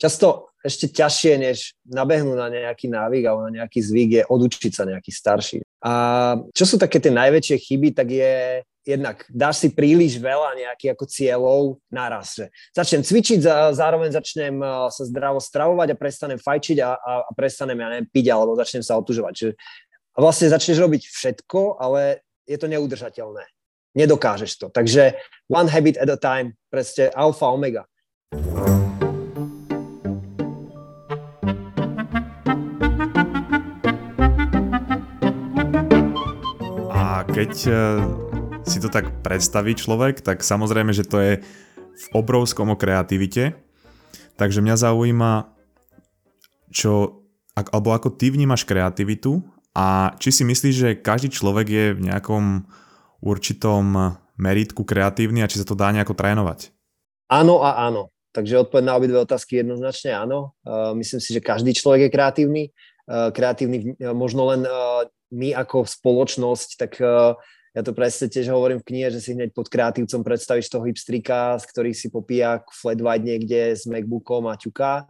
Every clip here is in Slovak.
často ešte ťažšie, než nabehnúť na nejaký návyk alebo na nejaký zvyk, je odučiť sa nejaký starší. A čo sú také tie najväčšie chyby, tak je jednak dáš si príliš veľa nejakých ako cieľov naraz. Že začnem cvičiť, zároveň začnem sa zdravo stravovať a prestanem fajčiť a, a, a prestanem, ja neviem, piť alebo začnem sa otužovať. Čiže, a vlastne začneš robiť všetko, ale je to neudržateľné. Nedokážeš to. Takže one habit at a time, proste alfa, omega. Keď e, si to tak predstaví človek, tak samozrejme, že to je v obrovskom o kreativite. Takže mňa zaujíma, čo, alebo ako ty vnímaš kreativitu a či si myslíš, že každý človek je v nejakom určitom meritku kreatívny a či sa to dá nejako trénovať? Áno a áno. Takže odpoveď na obidve otázky jednoznačne áno. Uh, myslím si, že každý človek je kreatívny. Uh, kreatívny možno len my ako spoločnosť, tak ja to presne tiež hovorím v knihe, že si hneď pod kreatívcom predstavíš toho hipstrika, z ktorých si popíja flat white niekde s Macbookom a ťuká.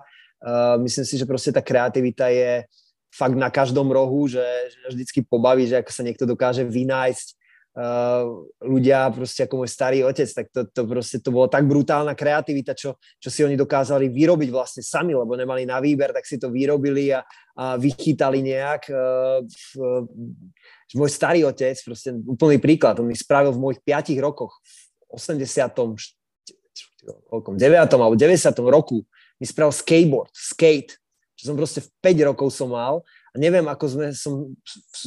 myslím si, že proste tá kreativita je fakt na každom rohu, že, že vždycky pobaví, že ako sa niekto dokáže vynájsť Uh, ľudia proste ako môj starý otec, tak to, to proste to bolo tak brutálna kreativita, čo, čo si oni dokázali vyrobiť vlastne sami, lebo nemali na výber, tak si to vyrobili a, a vychytali nejak. Uh, uh, môj starý otec, proste úplný príklad, on mi spravil v mojich 5 rokoch, v 80. 9. alebo 90. roku mi spravil skateboard, skate, čo som proste v 5 rokov som mal a neviem, ako sme, som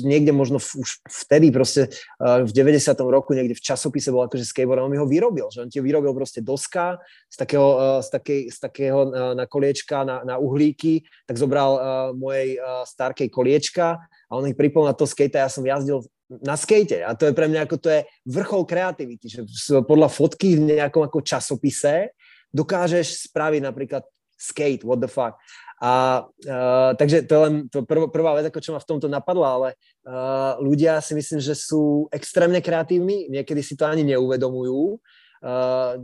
niekde možno už vtedy proste v 90. roku niekde v časopise bol akože skateboard on mi ho vyrobil, že on ti vyrobil proste doska z takého, z takej, z takého na koliečka, na, na uhlíky, tak zobral mojej starkej koliečka a on ich pripol na to skate a ja som jazdil na skate a to je pre mňa ako to je vrchol kreativity, že podľa fotky v nejakom ako časopise dokážeš spraviť napríklad skate, what the fuck. A uh, takže to je len to prv, prvá vec, ako čo ma v tomto napadla, ale uh, ľudia si myslím, že sú extrémne kreatívni, niekedy si to ani neuvedomujú uh,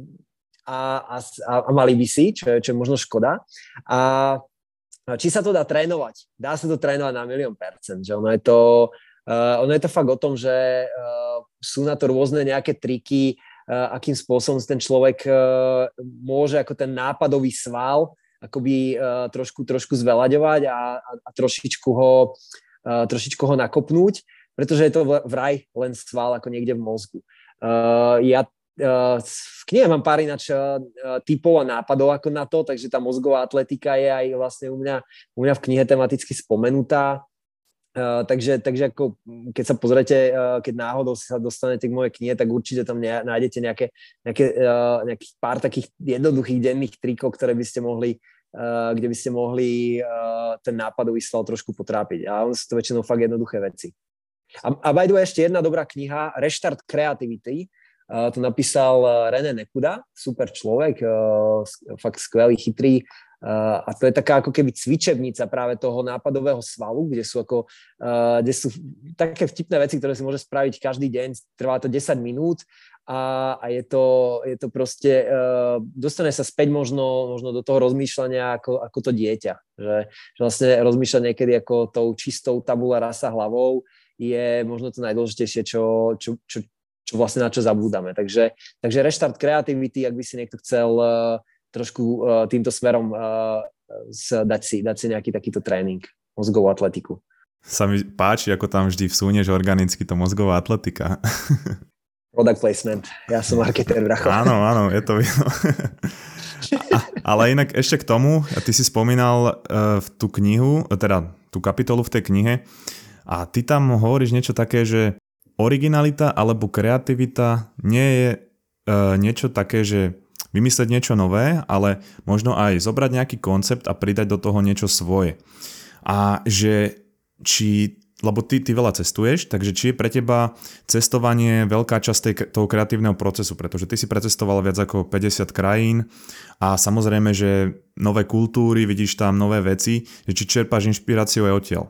a, a, a mali by si, čo čo je možno škoda. A či sa to dá trénovať? Dá sa to trénovať na milión percent, že ono je to, uh, ono je to fakt o tom, že uh, sú na to rôzne nejaké triky, uh, akým spôsobom ten človek uh, môže ako ten nápadový sval akoby uh, trošku, trošku zvelaďovať a, a, a trošičku, ho, uh, trošičku ho nakopnúť, pretože je to vraj len sval ako niekde v mozgu. Uh, ja uh, v knihe mám pár ináč uh, typov a nápadov ako na to, takže tá mozgová atletika je aj vlastne u mňa, u mňa v knihe tematicky spomenutá. Uh, takže, takže ako, keď sa pozrete, uh, keď náhodou sa dostanete k mojej knihe, tak určite tam ne, nájdete nejaké, nejaké, uh, nejakých pár takých jednoduchých denných trikov, ktoré by ste mohli, uh, kde by ste mohli uh, ten nápadový sval trošku potrápiť. A on sú to väčšinou fakt jednoduché veci. A, a by the way, ešte jedna dobrá kniha, Reštart kreativity, to napísal René Nekuda, super človek, uh, fakt skvelý, chytrý, Uh, a to je taká ako keby cvičebnica práve toho nápadového svalu, kde sú, ako, kde sú také vtipné veci, ktoré si môže spraviť každý deň, trvá to 10 minút a, a je, to, je to proste, dostane sa späť možno, možno do toho rozmýšľania ako, ako to dieťa, že, že vlastne rozmýšľať niekedy ako tou čistou tabula rasa hlavou je možno to najdôležitejšie, čo, čo, čo, čo vlastne na čo zabúdame. Takže, takže reštart kreativity, ak by si niekto chcel uh, trošku uh, týmto smerom uh, dať, si, dať si nejaký takýto tréning, mozgovú atletiku. Sa mi páči, ako tam vždy vsúneš organicky to mozgová atletika. Product placement. Ja som marketer, bracho. Áno, áno, je to vidno. ale inak ešte k tomu, ty si spomínal uh, v tú knihu, teda tú kapitolu v tej knihe a ty tam hovoríš niečo také, že originalita alebo kreativita nie je uh, niečo také, že vymyslieť niečo nové, ale možno aj zobrať nejaký koncept a pridať do toho niečo svoje. A že či, lebo ty, ty veľa cestuješ, takže či je pre teba cestovanie veľká časť tej, toho kreatívneho procesu, pretože ty si precestoval viac ako 50 krajín a samozrejme, že nové kultúry, vidíš tam nové veci, že či čerpáš inšpiráciu aj odtiaľ.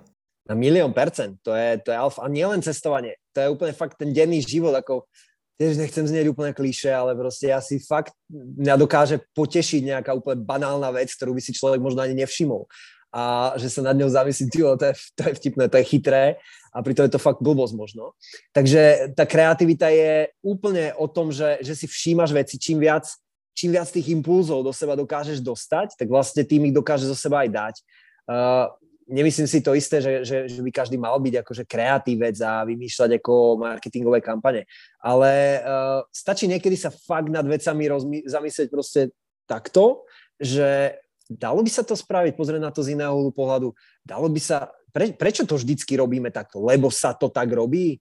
Na milión percent, to je, to je alfa. A nielen cestovanie, to je úplne fakt ten denný život, ako tiež nechcem znieť úplne kliše, ale proste ja si fakt, mňa dokáže potešiť nejaká úplne banálna vec, ktorú by si človek možno ani nevšimol. A že sa nad ňou zamyslí, to je, to je vtipné, to je chytré a pritom je to fakt blbosť možno. Takže tá kreativita je úplne o tom, že, že si všímaš veci, čím viac, čím viac tých impulzov do seba dokážeš dostať, tak vlastne tým ich dokáže zo seba aj dať. Uh, nemyslím si to isté, že, že, že by každý mal byť akože kreatívec a vymýšľať ako marketingové kampane. Ale uh, stačí niekedy sa fakt nad vecami rozmy- zamyslieť proste takto, že dalo by sa to spraviť, pozrieť na to z iného pohľadu, dalo by sa, pre, prečo to vždycky robíme takto? Lebo sa to tak robí?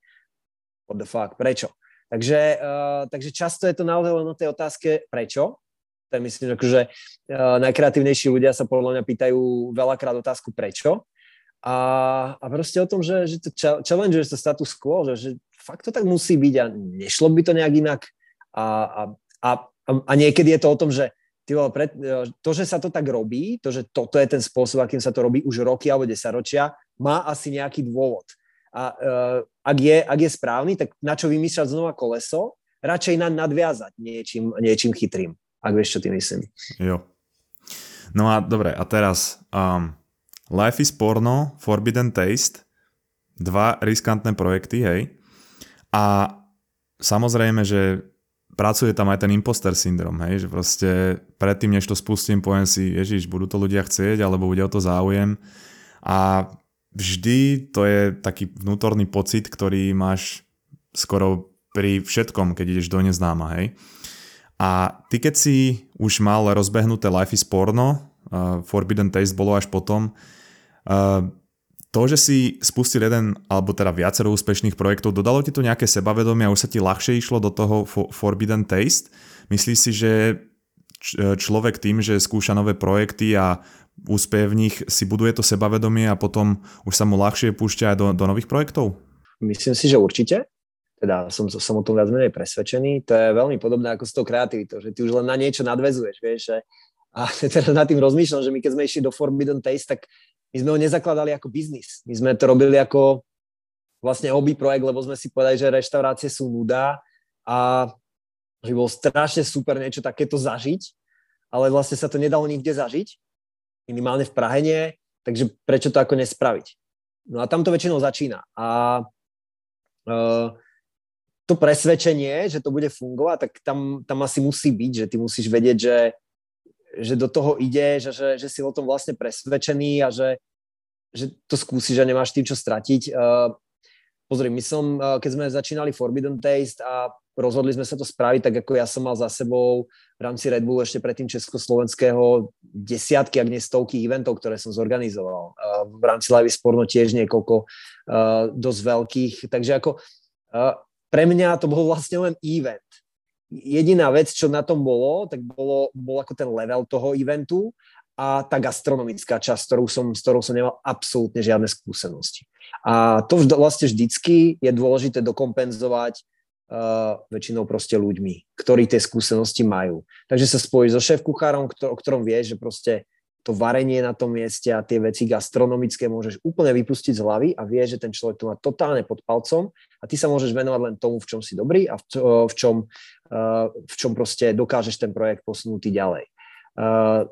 What the fuck, prečo? Takže, uh, takže často je to naozaj len o tej otázke, prečo? To je myslím, že uh, najkreatívnejší ľudia sa podľa mňa pýtajú veľakrát otázku prečo. A, a proste o tom, že, že to challenge to status quo, že, že fakt to tak musí byť a nešlo by to nejak inak. A, a, a, a niekedy je to o tom, že ty vole, pred, to, že sa to tak robí, to, že toto je ten spôsob, akým sa to robí už roky alebo desaťročia, má asi nejaký dôvod. A uh, ak, je, ak je správny, tak na čo vymýšľať znova koleso? Radšej na nadviazať niečím, niečím chytrým. Ak vieš, čo ty myslím. Jo. No a dobre, a teraz um, Life is Porno, Forbidden Taste, dva riskantné projekty, hej. A samozrejme, že pracuje tam aj ten imposter syndrom, hej, že proste predtým, než to spustím, poviem si, ježiš, budú to ľudia chcieť, alebo bude o to záujem. A vždy to je taký vnútorný pocit, ktorý máš skoro pri všetkom, keď ideš do neznáma, hej. A ty keď si už mal rozbehnuté Life is Porno, uh, Forbidden Taste bolo až potom, uh, to, že si spustil jeden, alebo teda viacero úspešných projektov, dodalo ti to nejaké sebavedomie a už sa ti ľahšie išlo do toho Forbidden Taste? Myslíš si, že človek tým, že skúša nové projekty a úspeje v nich, si buduje to sebavedomie a potom už sa mu ľahšie púšťa aj do, do nových projektov? Myslím si, že určite teda som, som o tom viac menej presvedčený. To je veľmi podobné ako s tou kreativitou, že ty už len na niečo nadvezuješ, vieš, že, a teraz nad tým rozmýšľam, že my keď sme išli do Forbidden Taste, tak my sme ho nezakladali ako biznis. My sme to robili ako vlastne hobby projekt, lebo sme si povedali, že reštaurácie sú nuda a že bolo strašne super niečo takéto zažiť, ale vlastne sa to nedalo nikde zažiť, minimálne v Prahe nie, takže prečo to ako nespraviť? No a tam to väčšinou začína. A uh, to presvedčenie, že to bude fungovať, tak tam, tam asi musí byť, že ty musíš vedieť, že, že do toho ideš a že, že si o tom vlastne presvedčený a že, že to skúsiš a nemáš tým čo stratiť. Uh, pozri, my som, uh, keď sme začínali Forbidden Taste a rozhodli sme sa to spraviť, tak ako ja som mal za sebou v rámci Red Bull ešte predtým československého desiatky, ak nie stovky eventov, ktoré som zorganizoval. Uh, v rámci Live Sporno tiež niekoľko dosť veľkých. Takže ako pre mňa to bol vlastne len event. Jediná vec, čo na tom bolo, tak bolo, bol ako ten level toho eventu a tá gastronomická časť, ktorú som, s ktorou som nemal absolútne žiadne skúsenosti. A to vždy, vlastne vždycky je dôležité dokompenzovať uh, väčšinou proste ľuďmi, ktorí tie skúsenosti majú. Takže sa spojíš so šéf kuchárom, o ktorom vieš, že proste to varenie na tom mieste a tie veci gastronomické môžeš úplne vypustiť z hlavy a vieš, že ten človek to má totálne pod palcom a ty sa môžeš venovať len tomu, v čom si dobrý a v, čom, v čom proste dokážeš ten projekt posunúť ďalej.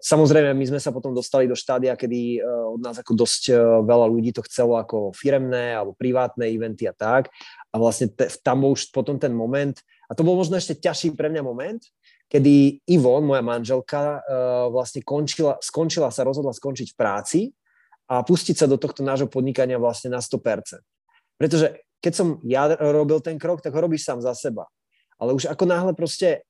Samozrejme, my sme sa potom dostali do štádia, kedy od nás ako dosť veľa ľudí to chcelo ako firemné alebo privátne eventy a tak. A vlastne tam bol už potom ten moment, a to bol možno ešte ťažší pre mňa moment, kedy Ivon, moja manželka, uh, vlastne končila, skončila, sa rozhodla skončiť v práci a pustiť sa do tohto nášho podnikania vlastne na 100%. Pretože keď som ja robil ten krok, tak ho robíš sám za seba. Ale už ako náhle proste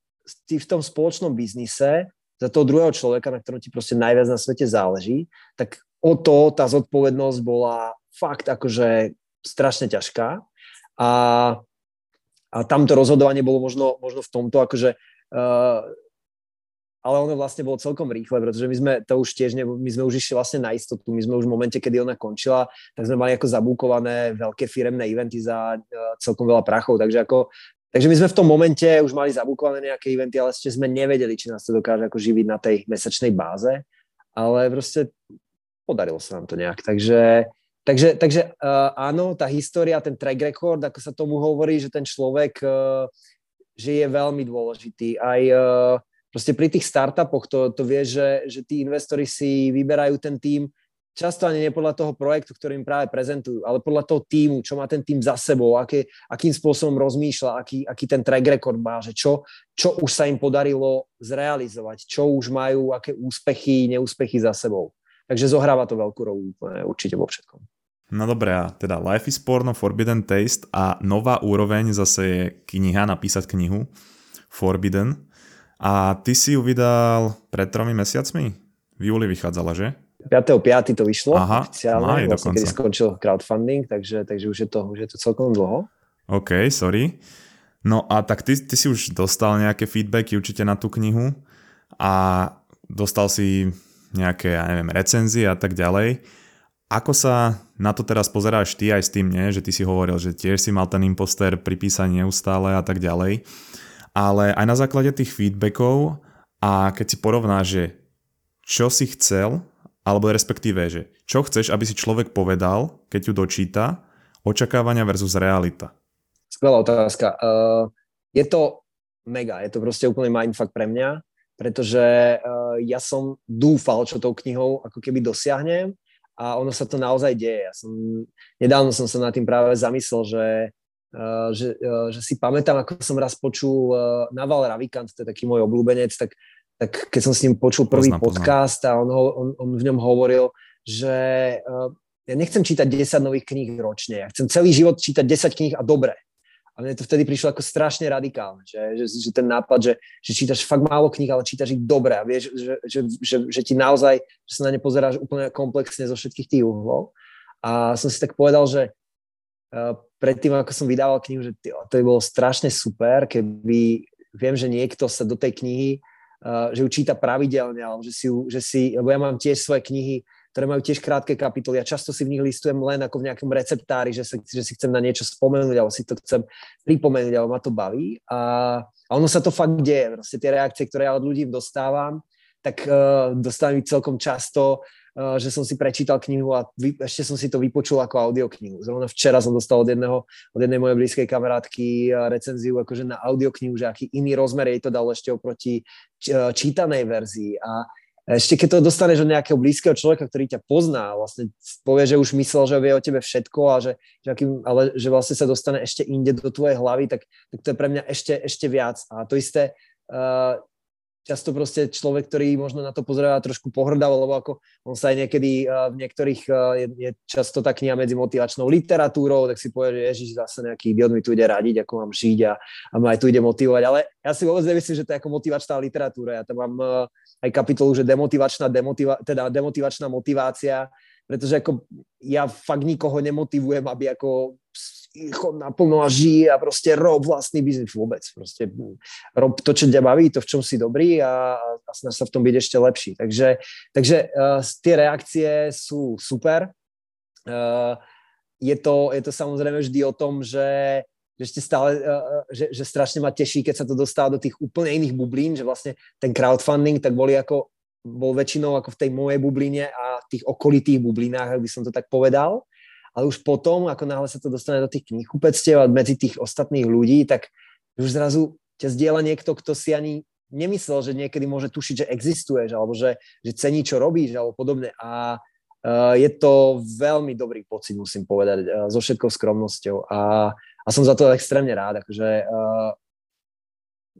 ty v tom spoločnom biznise za toho druhého človeka, na ktorom ti proste najviac na svete záleží, tak o to tá zodpovednosť bola fakt akože strašne ťažká. A, a tamto rozhodovanie bolo možno, možno v tomto akože ale ono vlastne bolo celkom rýchle, pretože my sme to už tiež, ne, my sme už išli vlastne na istotu, my sme už v momente, kedy ona končila, tak sme mali ako zabúkované veľké firemné eventy za uh, celkom veľa prachov, takže ako Takže my sme v tom momente už mali zabúkované nejaké eventy, ale ešte sme nevedeli, či nás to dokáže ako živiť na tej mesačnej báze, ale proste podarilo sa nám to nejak. Takže, takže, takže uh, áno, tá história, ten track record, ako sa tomu hovorí, že ten človek uh, že je veľmi dôležitý. Aj uh, proste pri tých startupoch to, to vie, že, že tí investori si vyberajú ten tým často ani nie podľa toho projektu, ktorý im práve prezentujú, ale podľa toho týmu, čo má ten tým za sebou, aké, akým spôsobom rozmýšľa, aký, aký ten track record má, že čo, čo už sa im podarilo zrealizovať, čo už majú, aké úspechy, neúspechy za sebou. Takže zohráva to veľkú rolu určite vo všetkom. No dobré, a teda Life is Porno, Forbidden Taste a nová úroveň zase je kniha, napísať knihu Forbidden. A ty si ju vydal pred tromi mesiacmi? V júli vychádzala, že? 5.5. to vyšlo Aha, oficiálne, vlastne, kedy skončil crowdfunding, takže, takže už, je to, už je to celkom dlho. OK, sorry. No a tak ty, ty si už dostal nejaké feedbacky určite na tú knihu a dostal si nejaké, ja neviem, recenzie a tak ďalej. Ako sa na to teraz pozeráš ty aj s tým, nie? že ty si hovoril, že tiež si mal ten imposter pri písaní neustále a tak ďalej. Ale aj na základe tých feedbackov a keď si porovnáš, že čo si chcel alebo respektíve, že čo chceš, aby si človek povedal, keď ju dočíta, očakávania versus realita? Skvelá otázka. Uh, je to mega, je to proste úplný mindfuck pre mňa, pretože uh, ja som dúfal, čo tou knihou ako keby dosiahnem a ono sa to naozaj deje. Ja som, nedávno som sa nad tým práve zamyslel, že, uh, že, uh, že si pamätám, ako som raz počul uh, Naval Ravikant, to je taký môj obľúbenec, tak tak keď som s ním počul prvý poznám, podcast poznám. a on, ho, on, on v ňom hovoril, že uh, ja nechcem čítať 10 nových kníh ročne, ja chcem celý život čítať 10 kníh a dobre. A mne to vtedy prišlo ako strašne radikálne, že, že, že ten nápad, že, že čítaš fakt málo kníh, ale čítaš ich dobre a vieš, že, že, že, že ti naozaj, že sa na ne pozeráš úplne komplexne zo všetkých tých uhlov. A som si tak povedal, že uh, predtým, ako som vydával knihu, že to by bolo strašne super, keby viem, že niekto sa do tej knihy uh, že ju číta pravidelne, alebo že si, ju, že si, lebo ja mám tiež svoje knihy, ktoré majú tiež krátke kapitoly a často si v nich listujem len ako v nejakom receptári, že, sa, že si chcem na niečo spomenúť, alebo si to chcem pripomenúť, alebo ma to baví. A, a ono sa to fakt deje. Proste tie reakcie, ktoré ja od ľudí dostávam, tak uh, dostávam celkom často Eh, že som si prečítal knihu a vy, ešte som si to vypočul ako audioknihu. Zrovna včera som dostal od, jedného, od jednej mojej blízkej kamarátky eh, recenziu akože na audioknihu, že aký iný rozmer jej to dal ešte oproti čítanej verzii. A ešte keď to dostaneš od nejakého blízkeho človeka, ktorý ťa pozná, vlastne povie, že už myslel, že vie o tebe všetko, a že, že akým, ale že vlastne sa dostane ešte inde do tvojej hlavy, tak, tak to je pre mňa ešte, ešte viac. A to isté, uh, často proste človek, ktorý možno na to pozerá trošku pohrdavo, lebo ako on sa aj niekedy uh, v niektorých, uh, je, je často tá kniha medzi motivačnou literatúrou, tak si povie, že ježiš, zase nejaký idiot mi tu ide radiť, ako mám žiť a, a ma aj tu ide motivovať, ale ja si vôbec nemyslím, že to je ako motivačná literatúra. Ja tam mám uh, aj kapitolu, že demotivačná, demotiva, teda demotivačná motivácia, pretože ako ja fakt nikoho nemotivujem, aby ako chod naplno a žij a proste rob vlastný biznis vôbec. Proste rob to, čo ťa baví, to, v čom si dobrý a, a snaž sa v tom byť ešte lepší. Takže, takže uh, tie reakcie sú super. Uh, je, to, je to samozrejme vždy o tom, že že ešte stále, uh, že, že strašne ma teší, keď sa to dostáva do tých úplne iných bublín, že vlastne ten crowdfunding tak boli ako, bol väčšinou ako v tej mojej bubline a tých okolitých bublinách, ak by som to tak povedal ale už potom, ako náhle sa to dostane do tých knihkupectiev a medzi tých ostatných ľudí, tak už zrazu ťa zdieľa niekto, kto si ani nemyslel, že niekedy môže tušiť, že existuješ, alebo že, že cení, čo robíš, alebo podobne. A uh, je to veľmi dobrý pocit, musím povedať, uh, so všetkou skromnosťou. A, a som za to extrémne rád. Akože, uh,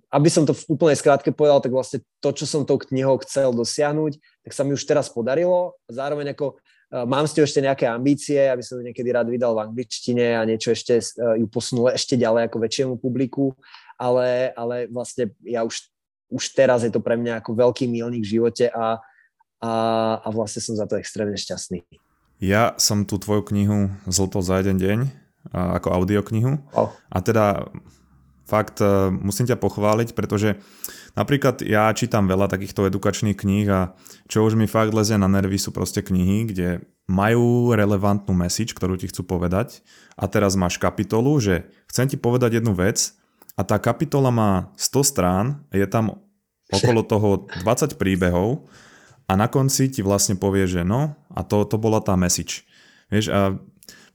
aby som to v úplnej skrátke povedal, tak vlastne to, čo som tou knihou chcel dosiahnuť, tak sa mi už teraz podarilo. Zároveň ako mám s ňou ešte nejaké ambície, aby som ju niekedy rád vydal v angličtine a niečo ešte eh, ju posunul ešte ďalej ako väčšiemu publiku, ale, ale vlastne ja už, už teraz je to pre mňa ako veľký milník v živote a, a, a vlastne som za to extrémne šťastný. Ja som tú tvoju knihu zltol za jeden deň ako audioknihu oh. a teda fakt e, musím ťa pochváliť, pretože napríklad ja čítam veľa takýchto edukačných kníh a čo už mi fakt lezie na nervy sú proste knihy, kde majú relevantnú message, ktorú ti chcú povedať a teraz máš kapitolu, že chcem ti povedať jednu vec a tá kapitola má 100 strán, je tam okolo toho 20 príbehov a na konci ti vlastne povie, že no a to, to bola tá message. Vieš a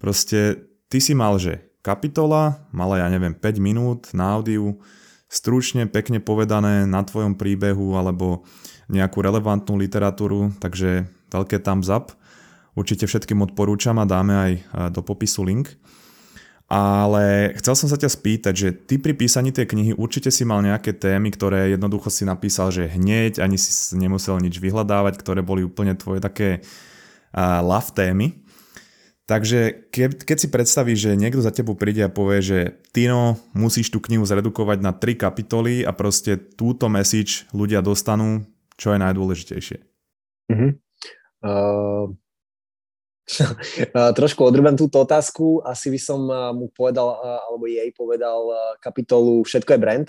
proste ty si mal, že kapitola, mala ja neviem 5 minút na audiu, stručne, pekne povedané na tvojom príbehu alebo nejakú relevantnú literatúru, takže veľké thumbs up. Určite všetkým odporúčam a dáme aj do popisu link. Ale chcel som sa ťa spýtať, že ty pri písaní tej knihy určite si mal nejaké témy, ktoré jednoducho si napísal, že hneď, ani si nemusel nič vyhľadávať, ktoré boli úplne tvoje také uh, love témy. Takže ke, keď si predstavíš, že niekto za tebou príde a povie, že Tino, musíš tú knihu zredukovať na tri kapitoly a proste túto message ľudia dostanú, čo je najdôležitejšie? Mm-hmm. Uh, trošku odrbem túto otázku. Asi by som mu povedal, alebo jej povedal kapitolu Všetko je brand,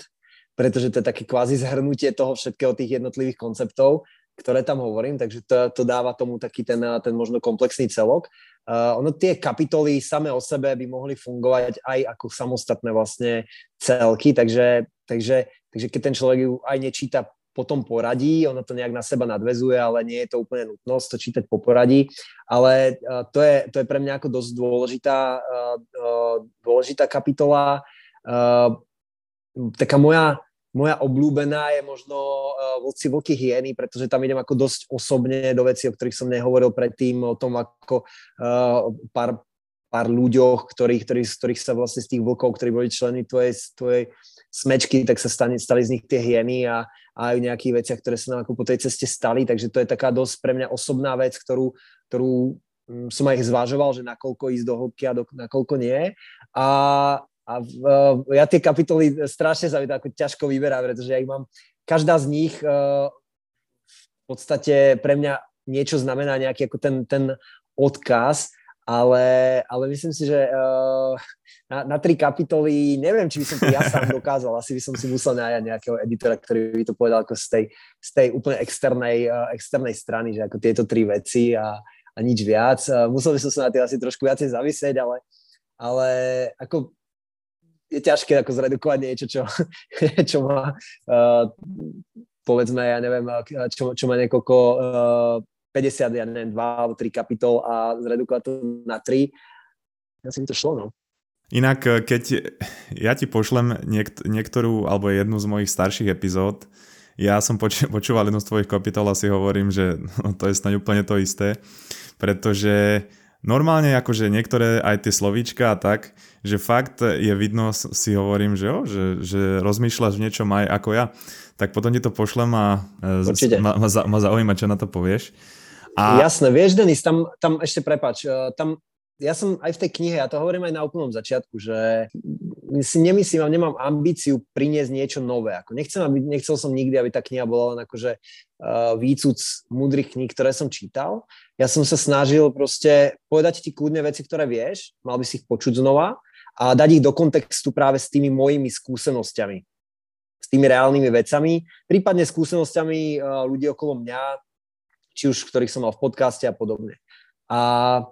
pretože to je také kvázi zhrnutie toho všetkého tých jednotlivých konceptov, ktoré tam hovorím, takže to, to dáva tomu taký ten, ten možno komplexný celok. Uh, ono tie kapitoly samé o sebe by mohli fungovať aj ako samostatné vlastne celky, takže, takže, takže keď ten človek ju aj nečíta potom poradí, ono to nejak na seba nadvezuje, ale nie je to úplne nutnosť to čítať po poradí, ale uh, to, je, to je pre mňa ako dosť dôležitá, uh, dôležitá kapitola. Taká moja, moja obľúbená je možno uh, Vlci, vlky, hyeny, pretože tam idem ako dosť osobne do veci, o ktorých som nehovoril predtým, o tom, ako uh, pár, pár ľuďoch, ktorých, ktorých, ktorých sa vlastne z tých vlkov, ktorí boli členy tvojej, tvojej smečky, tak sa stali, stali z nich tie hyeny a, a aj v nejakých veciach, ktoré sa nám ako po tej ceste stali, takže to je taká dosť pre mňa osobná vec, ktorú, ktorú mm, som aj zvažoval, že nakoľko ísť do hĺbky a do, nakoľko nie. A, a uh, ja tie kapitoly strašne to ako ťažko vyberá, pretože ja ich mám, každá z nich uh, v podstate pre mňa niečo znamená nejaký ako ten, ten odkaz ale, ale myslím si, že uh, na, na tri kapitoly, neviem, či by som to ja sám dokázal, asi by som si musel nájať nejakého editora, ktorý by to povedal ako z tej, z tej úplne externej, uh, externej strany, že ako tieto tri veci a, a nič viac. Uh, musel by som sa na tým asi trošku viacej zavisieť, ale, ale ako je ťažké ako zredukovať niečo, čo, čo má uh, povedzme, ja neviem, čo, čo má niekoľko uh, 50, ja neviem, 2 alebo 3 kapitol a zredukovať to na 3. Ja si mi to šlo, no. Inak, eh, keď ja ti pošlem niekt- niektorú alebo jednu z mojich starších epizód, ja som poč- počúval jednu z tvojich kapitol a si hovorím, že no, to je snáď úplne to isté, pretože normálne akože niektoré aj tie slovíčka a tak, že fakt je vidno, si hovorím, že, jo, že, že rozmýšľaš v niečom aj ako ja, tak potom ti to pošlem a eh, ma, ma, ma zaujíma, čo na to povieš. A... Jasné, vieš, Denis, tam, tam ešte prepač, eh, tam ja som aj v tej knihe, ja to hovorím aj na úplnom začiatku, že si nemyslím a nemám ambíciu priniesť niečo nové. Ako nechcem, aby, nechcel som nikdy, aby tá kniha bola len akože uh, výcud múdrych kníh, ktoré som čítal. Ja som sa snažil proste povedať ti kľudne veci, ktoré vieš, mal by si ich počuť znova a dať ich do kontextu práve s tými mojimi skúsenosťami s tými reálnymi vecami, prípadne skúsenosťami uh, ľudí okolo mňa, či už ktorých som mal v podcaste a podobne. A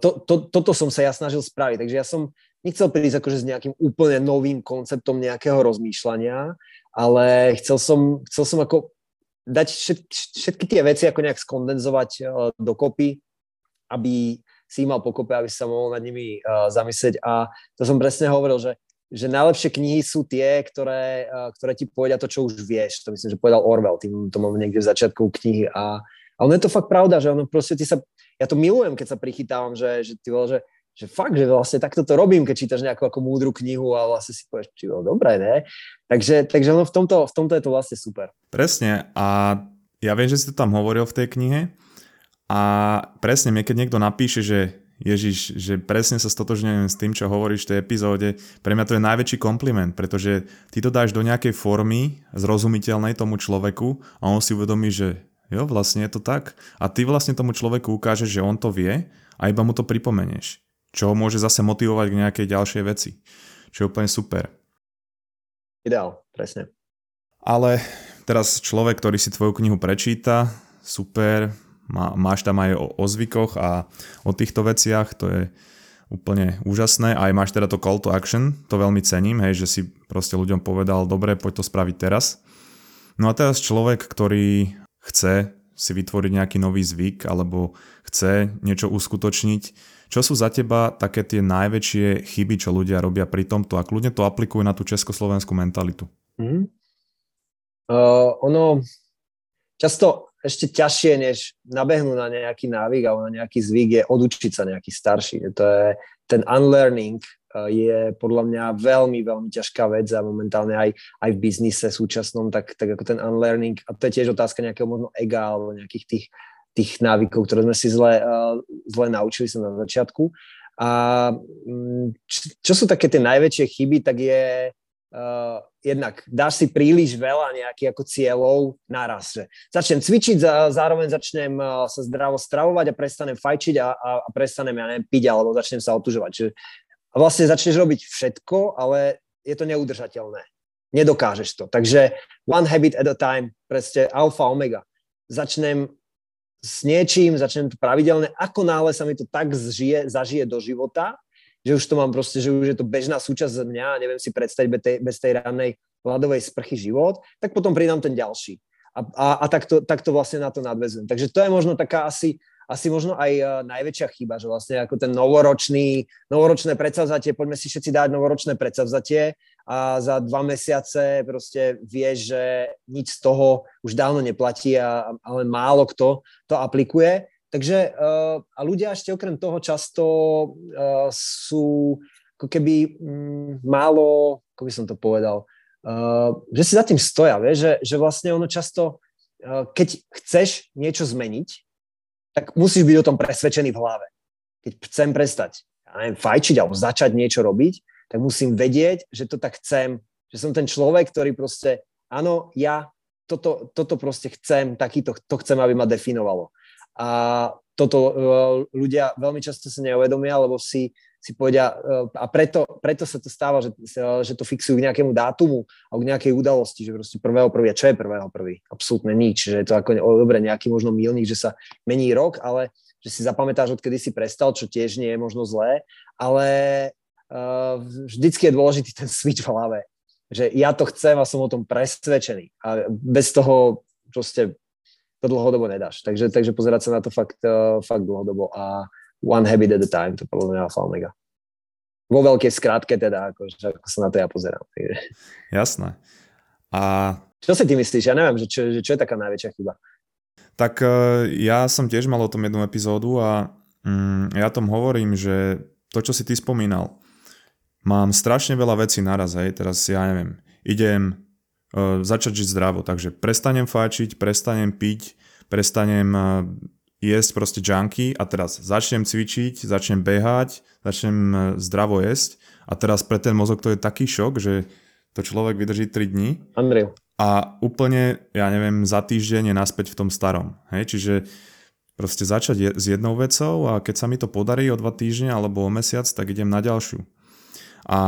to, to, toto som sa ja snažil spraviť, takže ja som nechcel prísť akože s nejakým úplne novým konceptom nejakého rozmýšľania, ale chcel som, chcel som ako dať všetky, všetky tie veci ako nejak skondenzovať uh, dokopy, aby si mal pokope, aby sa mohol nad nimi uh, zamyslieť a to som presne hovoril, že že najlepšie knihy sú tie, ktoré, ktoré ti povedia to, čo už vieš. To myslím, že povedal Orwell, tým to mám niekde v začiatku knihy. A, a ono je to fakt pravda, že ono proste ty sa, ja to milujem, keď sa prichytávam, že, že ty že, že fakt, že vlastne takto to robím, keď čítaš nejakú ako múdru knihu a vlastne si povieš, či dobré, ne? Takže, takže ono v tomto, v tomto je to vlastne super. Presne a ja viem, že si to tam hovoril v tej knihe a presne mne, keď niekto napíše, že Ježiš, že presne sa stotožňujem s tým, čo hovoríš v tej epizóde. Pre mňa to je najväčší kompliment, pretože ty to dáš do nejakej formy zrozumiteľnej tomu človeku a on si uvedomí, že jo, vlastne je to tak. A ty vlastne tomu človeku ukážeš, že on to vie a iba mu to pripomenieš. Čo ho môže zase motivovať k nejakej ďalšej veci. Čo je úplne super. Ideál, presne. Ale teraz človek, ktorý si tvoju knihu prečíta, super, má, máš tam aj o, o zvykoch a o týchto veciach, to je úplne úžasné. Aj máš teda to call to action, to veľmi cením, hej, že si proste ľuďom povedal, dobre, poď to spraviť teraz. No a teraz človek, ktorý chce si vytvoriť nejaký nový zvyk alebo chce niečo uskutočniť. Čo sú za teba také tie najväčšie chyby, čo ľudia robia pri tomto a kľudne to aplikujú na tú československú mentalitu? Mm. Uh, ono často ešte ťažšie, než nabehnúť na nejaký návyk alebo na nejaký zvyk, je odučiť sa nejaký starší. To je ten unlearning, je podľa mňa veľmi, veľmi ťažká vec a momentálne aj, aj v biznise súčasnom, tak, tak ako ten unlearning, a to je tiež otázka nejakého možno ega alebo nejakých tých, tých návykov, ktoré sme si zle, uh, zle naučili sa na začiatku. A mm, čo, sú také tie najväčšie chyby, tak je uh, jednak dáš si príliš veľa nejakých ako cieľov naraz. Že začnem cvičiť, za, zároveň začnem sa zdravo stravovať a prestanem fajčiť a, a, a prestanem, ja neviem, piť alebo začnem sa otužovať. Čiže a vlastne začneš robiť všetko, ale je to neudržateľné. Nedokážeš to. Takže one habit at a time, presne alfa, omega. Začnem s niečím, začnem to pravidelne, ako náhle sa mi to tak zžije, zažije do života, že už to mám proste, že už je to bežná súčasť mňa neviem si predstaviť bez tej, bez tej rannej hladovej sprchy život, tak potom pridám ten ďalší. A, a, a takto, takto vlastne na to nadvezujem. Takže to je možno taká asi asi možno aj uh, najväčšia chyba, že vlastne ako ten novoročný, novoročné predsavzatie, poďme si všetci dať novoročné predsavzatie a za dva mesiace proste vieš, že nič z toho už dávno neplatí, a, ale málo kto to aplikuje. Takže uh, a ľudia ešte okrem toho často uh, sú ako keby mm, málo, ako by som to povedal, že si za tým stoja, vieš, že, že vlastne ono často, keď chceš niečo zmeniť, tak musíš byť o tom presvedčený v hlave. Keď chcem prestať, ja neviem, fajčiť alebo začať niečo robiť, tak musím vedieť, že to tak chcem, že som ten človek, ktorý proste, áno, ja toto, toto proste chcem, takýto, to chcem, aby ma definovalo. A toto uh, ľudia veľmi často sa neuvedomia, lebo si si povedia, eh, a preto, preto sa to stáva, že, že to fixujú k nejakému dátumu alebo k nejakej udalosti, že proste prvého prvý, a čo je prvého prvý? Absolútne nič, že je to ako dobre nejaký možno milník, že sa mení rok, ale že si zapamätáš, odkedy si prestal, čo tiež nie je možno zlé, ale uh, vždycky je dôležitý ten switch v hlave, že ja to chcem a som o tom presvedčený a bez toho proste to dlhodobo nedáš. Takže, takže pozerať sa na to fakt, uh, fakt dlhodobo a one habit at a time, to podľa mňa alfa omega. Vo veľkej skrátke teda, ako, ako sa na to ja pozerám. Jasné. A... Čo si ty myslíš? Ja neviem, že čo, že čo je taká najväčšia chyba. Tak uh, ja som tiež mal o tom jednu epizódu a um, ja tom hovorím, že to, čo si ty spomínal, mám strašne veľa vecí naraz, hej, teraz ja neviem, idem uh, začať žiť zdravo, takže prestanem fajčiť, prestanem piť, prestanem uh, jesť proste junky a teraz začnem cvičiť, začnem behať, začnem e, zdravo jesť a teraz pre ten mozog to je taký šok, že to človek vydrží 3 dní. Unreal. A úplne, ja neviem, za týždeň je naspäť v tom starom. Hej? Čiže proste začať je, s jednou vecou a keď sa mi to podarí o dva týždne alebo o mesiac, tak idem na ďalšiu. A...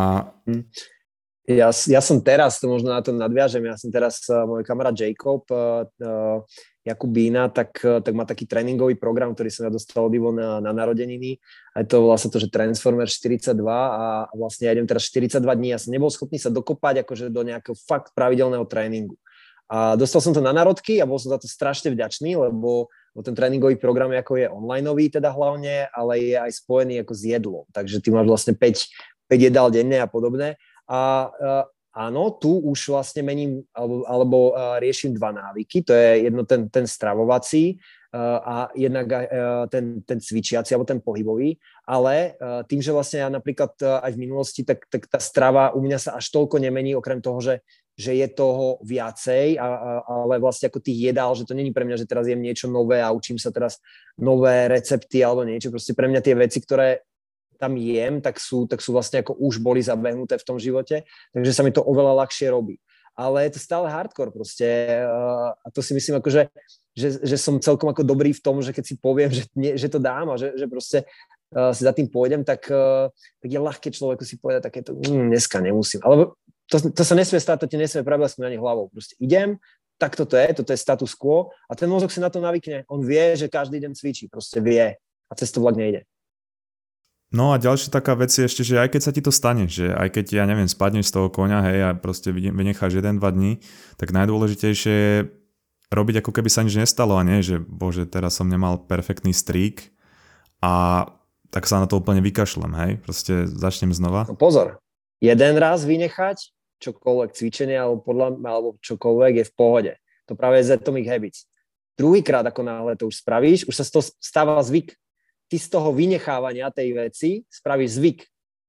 Ja, ja som teraz, to možno na to nadviažem, ja som teraz, uh, môj kamarát Jacob, uh, Jakubína, tak, eh, tak má taký tréningový program, ktorý som ja dostal od na, na narodeniny. A to vlastne to, že Transformer 42 a vlastne ja idem teraz 42 dní. Ja som nebol schopný sa dokopať akože do nejakého fakt pravidelného tréningu. A dostal som to na narodky a bol som za to strašne vďačný, lebo, lebo ten tréningový program ako je online teda hlavne, ale je aj spojený ako s jedlom. Takže ty máš vlastne 5, 5 jedál denne a podobné. A, eh, áno, tu už vlastne mením alebo, alebo uh, riešim dva návyky. To je jedno ten, ten stravovací uh, a jednak ten, ten cvičiaci alebo ten pohybový. Ale tým, že vlastne ja napríklad aj v minulosti, tak, tak tá strava u mňa sa až toľko nemení, okrem toho, že že je toho viacej, a, a, ale vlastne ako tých jedál, že to není pre mňa, že teraz jem niečo nové a učím sa teraz nové recepty alebo niečo. Proste pre mňa tie veci, ktoré tam jem, tak sú, tak sú vlastne ako už boli zabehnuté v tom živote, takže sa mi to oveľa ľahšie robí. Ale je to stále hardcore proste a to si myslím ako, že, že, že som celkom ako dobrý v tom, že keď si poviem, že, nie, že to dám a že, že proste uh, si za tým pôjdem, tak, uh, tak je ľahké človeku si povedať takéto, mm, dneska nemusím. Ale to, to sa nesmie stať, to ti nesmie preblesknúť ani hlavou. Proste idem, tak toto je, toto je status quo a ten mozog si na to navykne. On vie, že každý deň cvičí, proste vie a cez to vlak nejde. No a ďalšia taká vec je ešte, že aj keď sa ti to stane, že aj keď, ja neviem, spadneš z toho koňa, hej, a proste vynecháš 1-2 dní, tak najdôležitejšie je robiť ako keby sa nič nestalo a nie, že bože, teraz som nemal perfektný strík a tak sa na to úplne vykašlem, hej? Proste začnem znova. No pozor, jeden raz vynechať čokoľvek cvičenie alebo, podľa, alebo čokoľvek je v pohode. To práve je z Atomic Habits. Druhýkrát, ako náhle to už spravíš, už sa toho stáva zvyk. Ty z toho vynechávania tej veci spravíš zvyk.